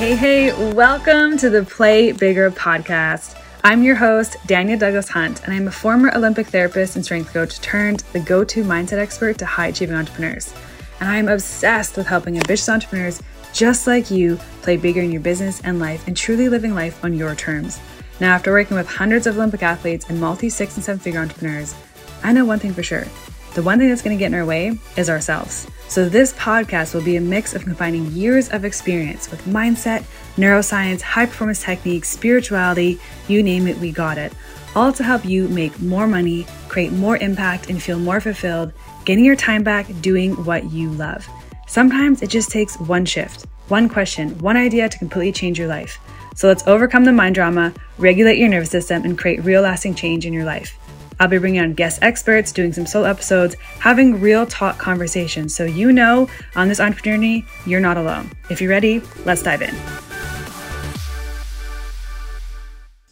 Hey, hey, welcome to the Play Bigger podcast. I'm your host, Dania Douglas Hunt, and I'm a former Olympic therapist and strength coach turned the go to mindset expert to high achieving entrepreneurs. And I'm obsessed with helping ambitious entrepreneurs just like you play bigger in your business and life and truly living life on your terms. Now, after working with hundreds of Olympic athletes and multi six and seven figure entrepreneurs, I know one thing for sure the one thing that's going to get in our way is ourselves. So, this podcast will be a mix of combining years of experience with mindset, neuroscience, high performance techniques, spirituality you name it, we got it. All to help you make more money, create more impact, and feel more fulfilled, getting your time back doing what you love. Sometimes it just takes one shift, one question, one idea to completely change your life. So let's overcome the mind drama, regulate your nervous system, and create real lasting change in your life. I'll be bringing on guest experts, doing some solo episodes, having real talk conversations so you know on this entrepreneur journey, you're not alone. If you're ready, let's dive in.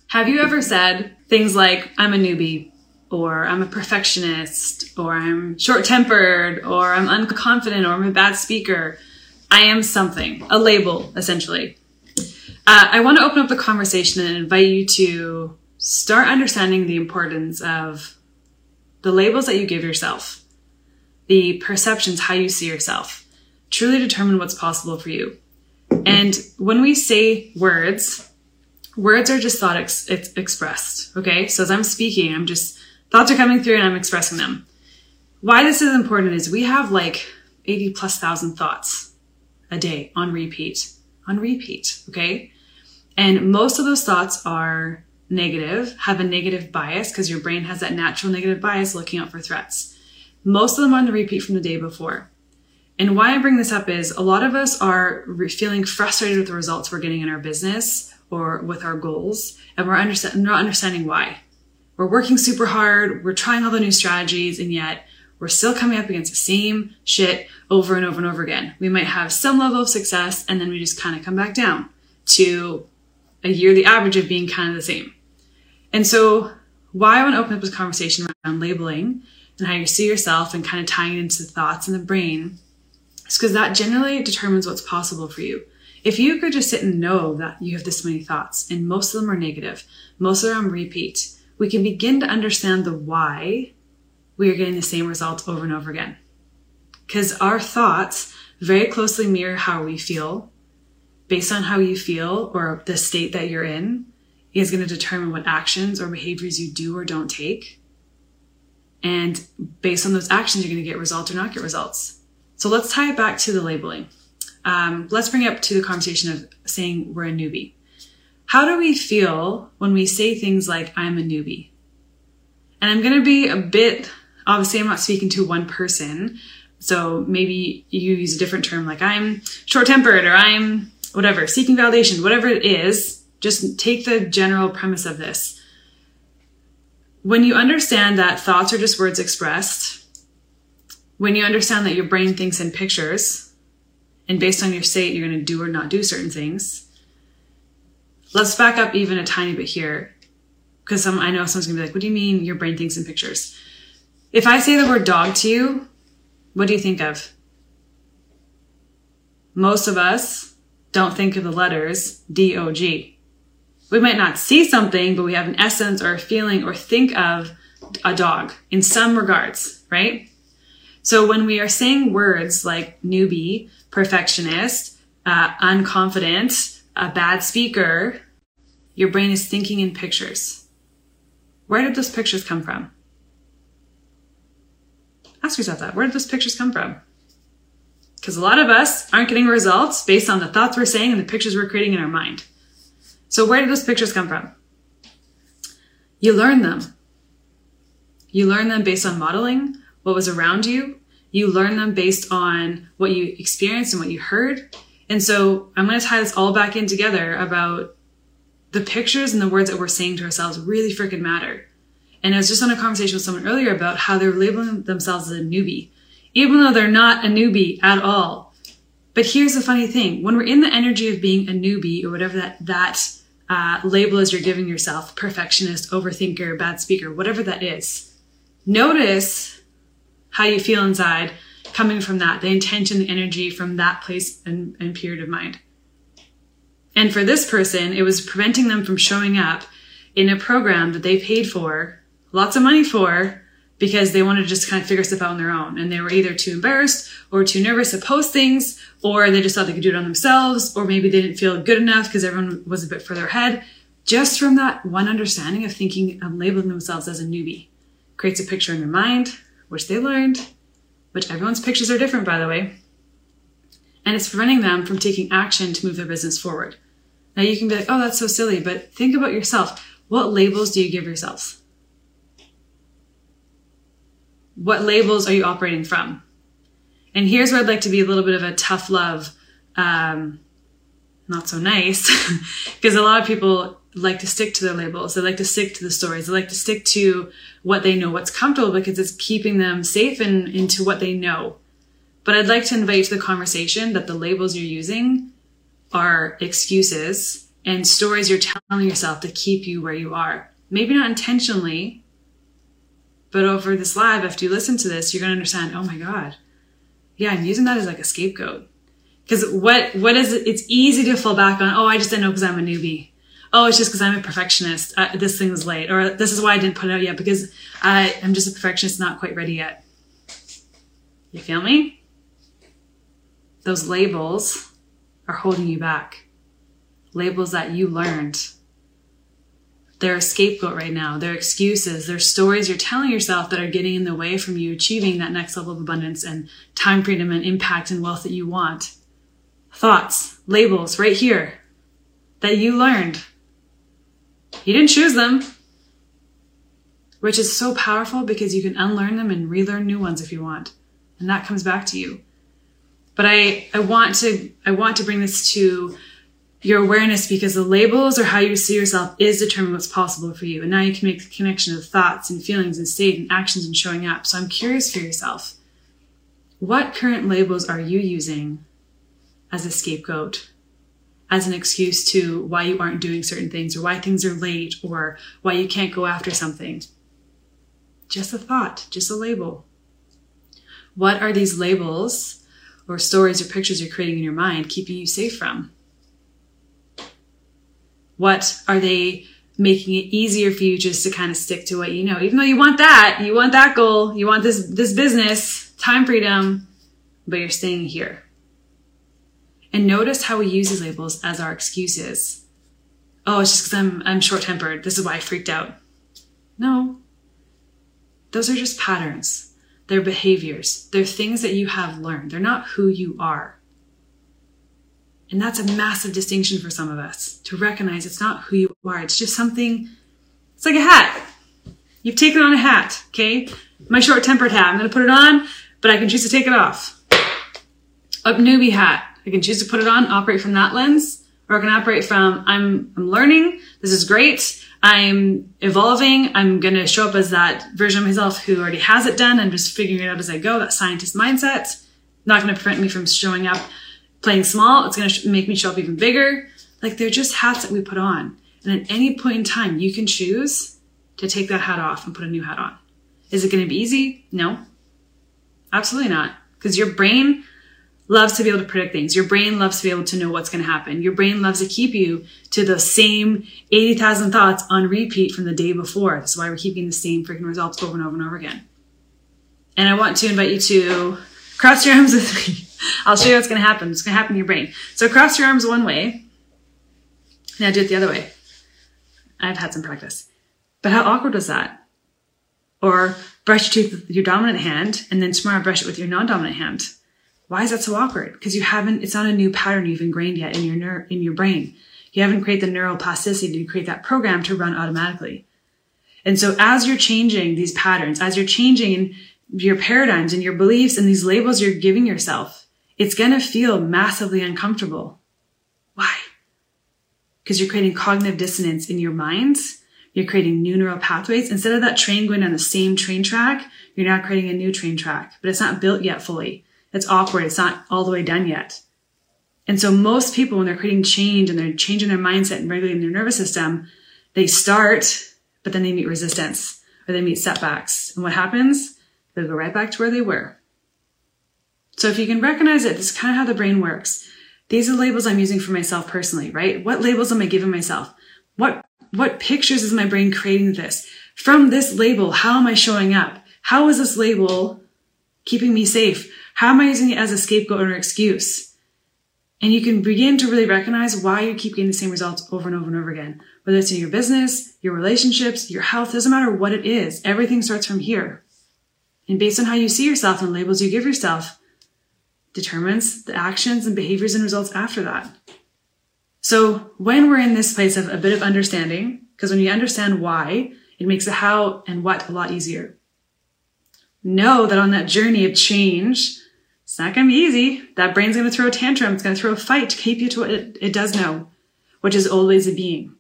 Have you ever said things like, I'm a newbie, or I'm a perfectionist, or I'm short tempered, or I'm unconfident, or I'm a bad speaker? I am something, a label, essentially. Uh, I want to open up the conversation and invite you to start understanding the importance of the labels that you give yourself, the perceptions, how you see yourself, truly determine what's possible for you. And when we say words, words are just thought ex- expressed. Okay. So as I'm speaking, I'm just, thoughts are coming through and I'm expressing them. Why this is important is we have like 80 plus thousand thoughts a day on repeat, on repeat. Okay. And most of those thoughts are negative, have a negative bias because your brain has that natural negative bias looking out for threats. Most of them are on the repeat from the day before. And why I bring this up is a lot of us are feeling frustrated with the results we're getting in our business or with our goals, and we're understand- not understanding why. We're working super hard, we're trying all the new strategies, and yet we're still coming up against the same shit over and over and over again. We might have some level of success, and then we just kind of come back down to a yearly average of being kind of the same. And so, why I want to open up this conversation around labeling and how you see yourself and kind of tying it into the thoughts in the brain is because that generally determines what's possible for you. If you could just sit and know that you have this many thoughts and most of them are negative, most of them are repeat, we can begin to understand the why we are getting the same results over and over again. Because our thoughts very closely mirror how we feel. Based on how you feel or the state that you're in, is going to determine what actions or behaviors you do or don't take. And based on those actions, you're going to get results or not get results. So let's tie it back to the labeling. Um, let's bring it up to the conversation of saying we're a newbie. How do we feel when we say things like, I'm a newbie? And I'm going to be a bit, obviously, I'm not speaking to one person. So maybe you use a different term like I'm short tempered or I'm whatever, seeking validation, whatever it is just take the general premise of this. When you understand that thoughts are just words expressed, when you understand that your brain thinks in pictures, and based on your state, you're going to do or not do certain things. Let's back up even a tiny bit here, because some, I know someone's going to be like, What do you mean your brain thinks in pictures? If I say the word dog to you, what do you think of? Most of us don't think of the letters D O G. We might not see something, but we have an essence or a feeling or think of a dog in some regards, right? So when we are saying words like newbie, perfectionist, uh, unconfident, a bad speaker, your brain is thinking in pictures. Where did those pictures come from? Ask yourself that. Where did those pictures come from? Because a lot of us aren't getting results based on the thoughts we're saying and the pictures we're creating in our mind. So where did those pictures come from? You learn them. You learn them based on modeling what was around you. You learn them based on what you experienced and what you heard. And so I'm going to tie this all back in together about the pictures and the words that we're saying to ourselves really freaking matter. And I was just on a conversation with someone earlier about how they're labeling themselves as a newbie, even though they're not a newbie at all. But here's the funny thing. When we're in the energy of being a newbie or whatever that, that uh, label as you're giving yourself perfectionist, overthinker, bad speaker, whatever that is. Notice how you feel inside coming from that, the intention, the energy from that place and, and period of mind. And for this person, it was preventing them from showing up in a program that they paid for lots of money for because they wanted to just kind of figure stuff out on their own. And they were either too embarrassed or too nervous to post things, or they just thought they could do it on themselves, or maybe they didn't feel good enough because everyone was a bit further ahead. Just from that one understanding of thinking of labeling themselves as a newbie creates a picture in their mind, which they learned, which everyone's pictures are different, by the way. And it's preventing them from taking action to move their business forward. Now you can be like, oh, that's so silly, but think about yourself. What labels do you give yourself? What labels are you operating from? And here's where I'd like to be a little bit of a tough love, um, not so nice, because a lot of people like to stick to their labels. They like to stick to the stories. They like to stick to what they know, what's comfortable, because it's keeping them safe and into what they know. But I'd like to invite you to the conversation that the labels you're using are excuses and stories you're telling yourself to keep you where you are. Maybe not intentionally, but over this live, after you listen to this, you're going to understand, oh my God, yeah, I'm using that as like a scapegoat. Because what, what is it? It's easy to fall back on, oh, I just didn't know because I'm a newbie. Oh, it's just because I'm a perfectionist. Uh, this thing was late. Or this is why I didn't put it out yet because I, I'm just a perfectionist, not quite ready yet. You feel me? Those labels are holding you back. Labels that you learned they're a scapegoat right now. They're excuses. They're stories you're telling yourself that are getting in the way from you achieving that next level of abundance and time freedom and impact and wealth that you want. Thoughts, labels right here that you learned. You didn't choose them, which is so powerful because you can unlearn them and relearn new ones if you want. And that comes back to you. But I, I want to, I want to bring this to your awareness because the labels or how you see yourself is determining what's possible for you. And now you can make the connection of thoughts and feelings and state and actions and showing up. So I'm curious for yourself. What current labels are you using as a scapegoat, as an excuse to why you aren't doing certain things or why things are late or why you can't go after something? Just a thought, just a label. What are these labels or stories or pictures you're creating in your mind keeping you safe from? What are they making it easier for you just to kind of stick to what you know? Even though you want that, you want that goal, you want this, this business, time freedom, but you're staying here. And notice how we use these labels as our excuses. Oh, it's just because I'm, I'm short tempered. This is why I freaked out. No. Those are just patterns. They're behaviors. They're things that you have learned. They're not who you are. And that's a massive distinction for some of us to recognize it's not who you are. It's just something, it's like a hat. You've taken on a hat, okay? My short tempered hat. I'm going to put it on, but I can choose to take it off. A newbie hat. I can choose to put it on, operate from that lens, or I can operate from I'm, I'm learning. This is great. I'm evolving. I'm going to show up as that version of myself who already has it done. I'm just figuring it out as I go. That scientist mindset. Not going to prevent me from showing up playing small, it's going to make me show up even bigger. Like they're just hats that we put on. And at any point in time, you can choose to take that hat off and put a new hat on. Is it going to be easy? No, absolutely not. Because your brain loves to be able to predict things. Your brain loves to be able to know what's going to happen. Your brain loves to keep you to the same 80,000 thoughts on repeat from the day before. That's why we're keeping the same freaking results over and over and over again. And I want to invite you to cross your arms with me I'll show you what's going to happen. It's going to happen in your brain. So cross your arms one way. Now do it the other way. I've had some practice. But how awkward was that? Or brush your teeth with your dominant hand and then tomorrow brush it with your non-dominant hand. Why is that so awkward? Because you haven't, it's not a new pattern you've ingrained yet in your in your brain. You haven't created the neural plasticity to create that program to run automatically. And so as you're changing these patterns, as you're changing your paradigms and your beliefs and these labels you're giving yourself, it's going to feel massively uncomfortable. Why? Because you're creating cognitive dissonance in your minds. You're creating new neural pathways. Instead of that train going on the same train track, you're now creating a new train track, but it's not built yet fully. It's awkward. It's not all the way done yet. And so most people, when they're creating change and they're changing their mindset and regulating their nervous system, they start, but then they meet resistance or they meet setbacks. And what happens? They go right back to where they were. So if you can recognize it, this is kind of how the brain works. These are labels I'm using for myself personally, right? What labels am I giving myself? What, what pictures is my brain creating this? From this label, how am I showing up? How is this label keeping me safe? How am I using it as a scapegoat or excuse? And you can begin to really recognize why you keep getting the same results over and over and over again. Whether it's in your business, your relationships, your health, doesn't matter what it is. Everything starts from here. And based on how you see yourself and labels you give yourself, determines the actions and behaviors and results after that. So when we're in this place of a bit of understanding, because when you understand why, it makes the how and what a lot easier. Know that on that journey of change, it's not going to be easy. That brain's going to throw a tantrum. It's going to throw a fight to keep you to what it, it does know, which is always a being.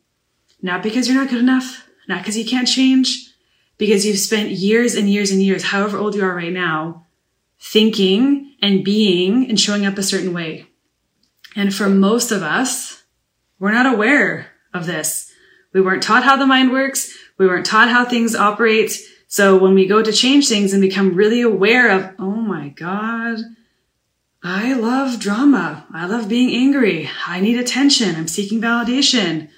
Not because you're not good enough, not because you can't change, because you've spent years and years and years, however old you are right now, thinking and being and showing up a certain way. And for most of us, we're not aware of this. We weren't taught how the mind works. We weren't taught how things operate. So when we go to change things and become really aware of, oh my God, I love drama. I love being angry. I need attention. I'm seeking validation.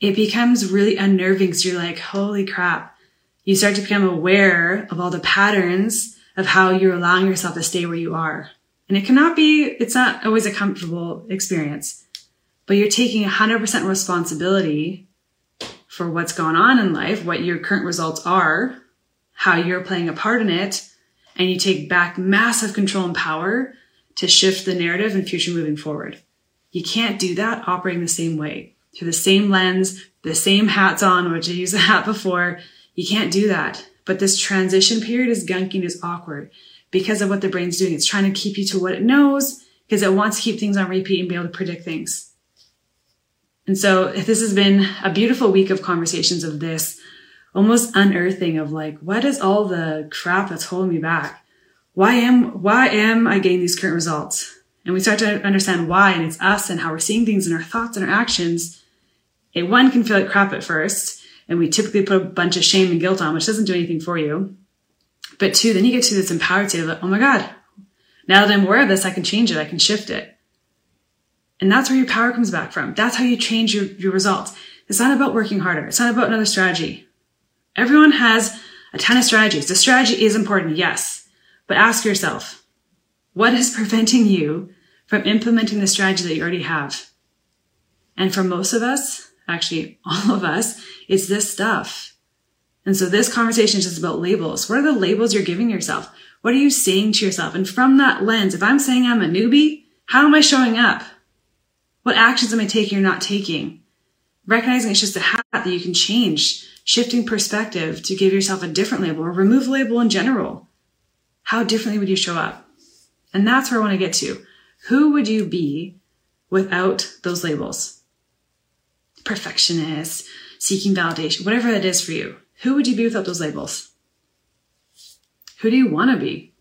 It becomes really unnerving. So you're like, holy crap. You start to become aware of all the patterns of how you're allowing yourself to stay where you are. And it cannot be, it's not always a comfortable experience, but you're taking 100% responsibility for what's going on in life, what your current results are, how you're playing a part in it, and you take back massive control and power to shift the narrative and future moving forward. You can't do that operating the same way, through the same lens, the same hats on, which I used a hat before. You can't do that. But this transition period is gunking, is awkward because of what the brain's doing. It's trying to keep you to what it knows because it wants to keep things on repeat and be able to predict things. And so this has been a beautiful week of conversations of this almost unearthing of like, what is all the crap that's holding me back? Why am, why am I getting these current results? And we start to understand why and it's us and how we're seeing things and our thoughts and our actions. It one can feel like crap at first. And we typically put a bunch of shame and guilt on, which doesn't do anything for you. But two, then you get to this empowered state of like, oh my God, now that I'm aware of this, I can change it. I can shift it. And that's where your power comes back from. That's how you change your, your results. It's not about working harder. It's not about another strategy. Everyone has a ton of strategies. The strategy is important, yes. But ask yourself, what is preventing you from implementing the strategy that you already have? And for most of us, actually all of us, it's this stuff. And so this conversation is just about labels. What are the labels you're giving yourself? What are you saying to yourself? And from that lens, if I'm saying I'm a newbie, how am I showing up? What actions am I taking or not taking? Recognizing it's just a hat that you can change, shifting perspective to give yourself a different label or remove label in general. How differently would you show up? And that's where I want to get to. Who would you be without those labels? Perfectionist, seeking validation, whatever that is for you. Who would you be without those labels? Who do you want to be?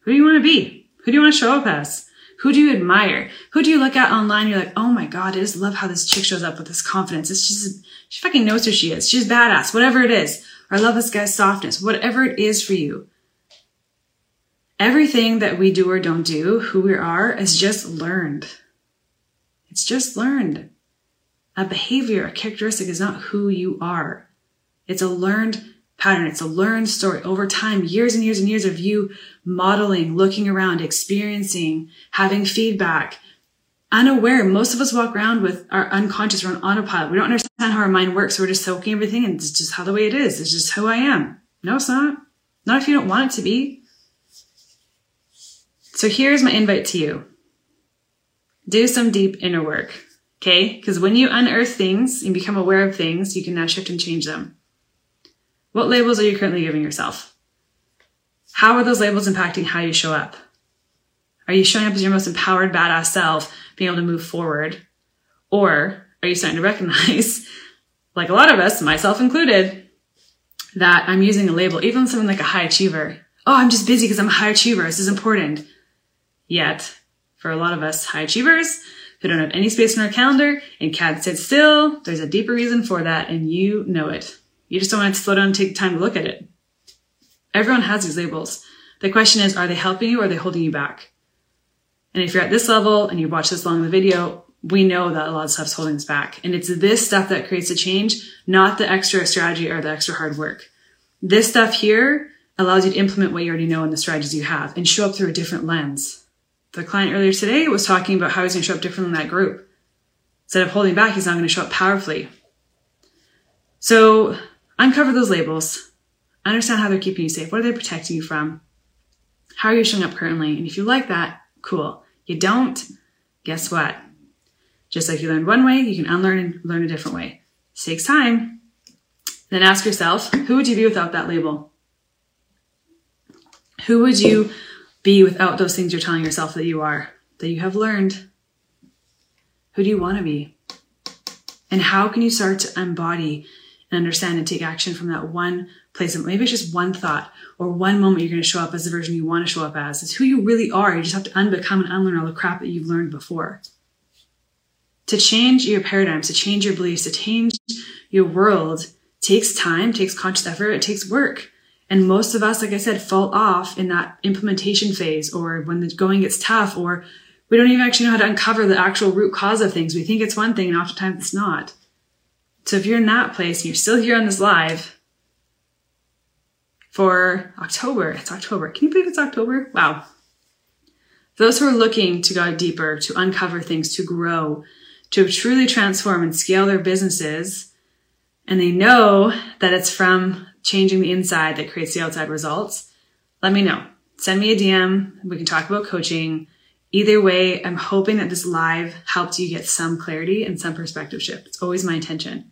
Who do you want to be? Who do you want to show up as? Who do you admire? Who do you look at online? You're like, oh my God, I just love how this chick shows up with this confidence. It's just, she fucking knows who she is. She's badass, whatever it is. Or I love this guy's softness, whatever it is for you. Everything that we do or don't do, who we are, is just learned. It's just learned. A behavior, a characteristic is not who you are. It's a learned pattern. It's a learned story over time, years and years and years of you modeling, looking around, experiencing, having feedback, unaware. Most of us walk around with our unconscious, we're on autopilot. We don't understand how our mind works. We're just soaking everything and it's just how the way it is. It's just who I am. No, it's not. Not if you don't want it to be. So here's my invite to you. Do some deep inner work. Okay. Because when you unearth things and become aware of things, you can now shift and change them. What labels are you currently giving yourself? How are those labels impacting how you show up? Are you showing up as your most empowered, badass self, being able to move forward? Or are you starting to recognize, like a lot of us, myself included, that I'm using a label, even something like a high achiever. Oh, I'm just busy because I'm a high achiever. This is important. Yet, for a lot of us high achievers who don't have any space in our calendar and can't sit still, there's a deeper reason for that, and you know it. You just don't want to slow down and take time to look at it. Everyone has these labels. The question is, are they helping you or are they holding you back? And if you're at this level and you watch this long in the video, we know that a lot of stuff's holding us back. And it's this stuff that creates the change, not the extra strategy or the extra hard work. This stuff here allows you to implement what you already know and the strategies you have and show up through a different lens. The client earlier today was talking about how he's going to show up differently in that group. Instead of holding back, he's not going to show up powerfully. So uncover those labels. Understand how they're keeping you safe. What are they protecting you from? How are you showing up currently? And if you like that, cool. You don't, guess what? Just like you learned one way, you can unlearn and learn a different way. It takes time. Then ask yourself, who would you be without that label? Who would you be without those things you're telling yourself that you are, that you have learned? Who do you want to be? And how can you start to embody and understand and take action from that one place? Maybe it's just one thought or one moment you're going to show up as the version you want to show up as. It's who you really are. You just have to unbecome and unlearn all the crap that you've learned before. To change your paradigms, to change your beliefs, to change your world takes time, takes conscious effort, it takes work. And most of us, like I said, fall off in that implementation phase or when the going gets tough or we don't even actually know how to uncover the actual root cause of things. We think it's one thing and oftentimes it's not. So if you're in that place and you're still here on this live for October, it's October. Can you believe it's October? Wow. Those who are looking to go deeper, to uncover things, to grow, to truly transform and scale their businesses, and they know that it's from changing the inside that creates the outside results, let me know. Send me a DM. We can talk about coaching. Either way, I'm hoping that this live helped you get some clarity and some perspective shift. It's always my intention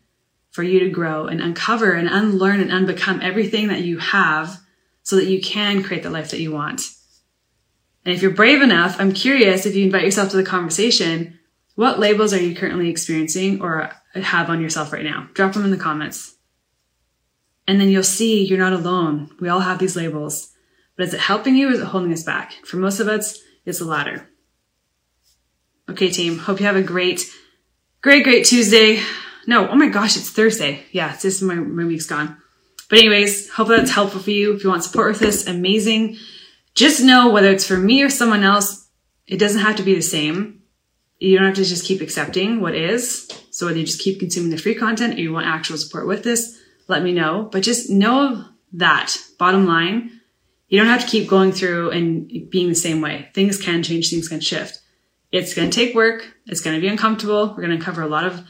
for you to grow and uncover and unlearn and unbecome everything that you have so that you can create the life that you want. And if you're brave enough, I'm curious if you invite yourself to the conversation, what labels are you currently experiencing or have on yourself right now? Drop them in the comments. And then you'll see you're not alone. We all have these labels. But is it helping you or is it holding us back? For most of us, it's the latter. Okay, team. Hope you have a great, great, great Tuesday. No, oh my gosh, it's Thursday. Yeah, it's just my, my week's gone. But anyways, hope that's helpful for you. If you want support with this, amazing. Just know whether it's for me or someone else, it doesn't have to be the same. You don't have to just keep accepting what is. So whether you just keep consuming the free content or you want actual support with this, let me know. But just know that bottom line, you don't have to keep going through and being the same way. Things can change, things can shift. It's going to take work. It's going to be uncomfortable. We're going to uncover a lot of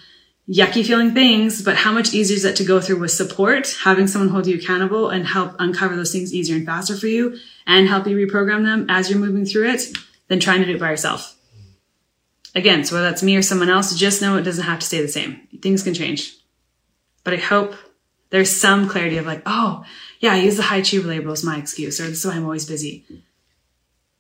yucky feeling things, but how much easier is that to go through with support, having someone hold you accountable and help uncover those things easier and faster for you and help you reprogram them as you're moving through it than trying to do it by yourself. Again, so whether that's me or someone else, just know it doesn't have to stay the same. Things can change. But I hope there's some clarity of like, oh, yeah, I use the high achiever label as my excuse, or this is why I'm always busy.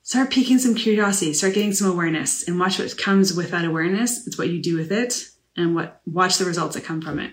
Start piquing some curiosity, start getting some awareness, and watch what comes with that awareness. It's what you do with it, and what watch the results that come from it.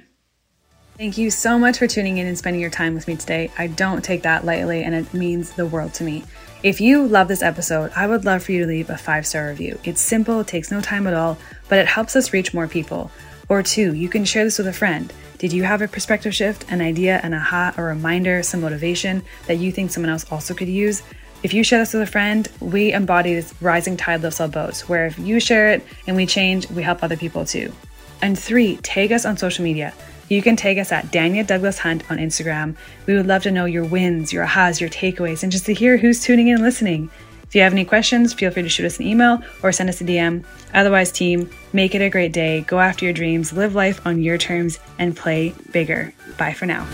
Thank you so much for tuning in and spending your time with me today. I don't take that lightly, and it means the world to me. If you love this episode, I would love for you to leave a five star review. It's simple, it takes no time at all, but it helps us reach more people. Or two, you can share this with a friend. Did you have a perspective shift, an idea, an aha, a reminder, some motivation that you think someone else also could use? If you share this with a friend, we embody this rising tide lifts all boats, where if you share it and we change, we help other people too. And three, tag us on social media. You can tag us at Dania Douglas Hunt on Instagram. We would love to know your wins, your ahas, your takeaways, and just to hear who's tuning in and listening. If you have any questions, feel free to shoot us an email or send us a DM. Otherwise, team, make it a great day, go after your dreams, live life on your terms, and play bigger. Bye for now.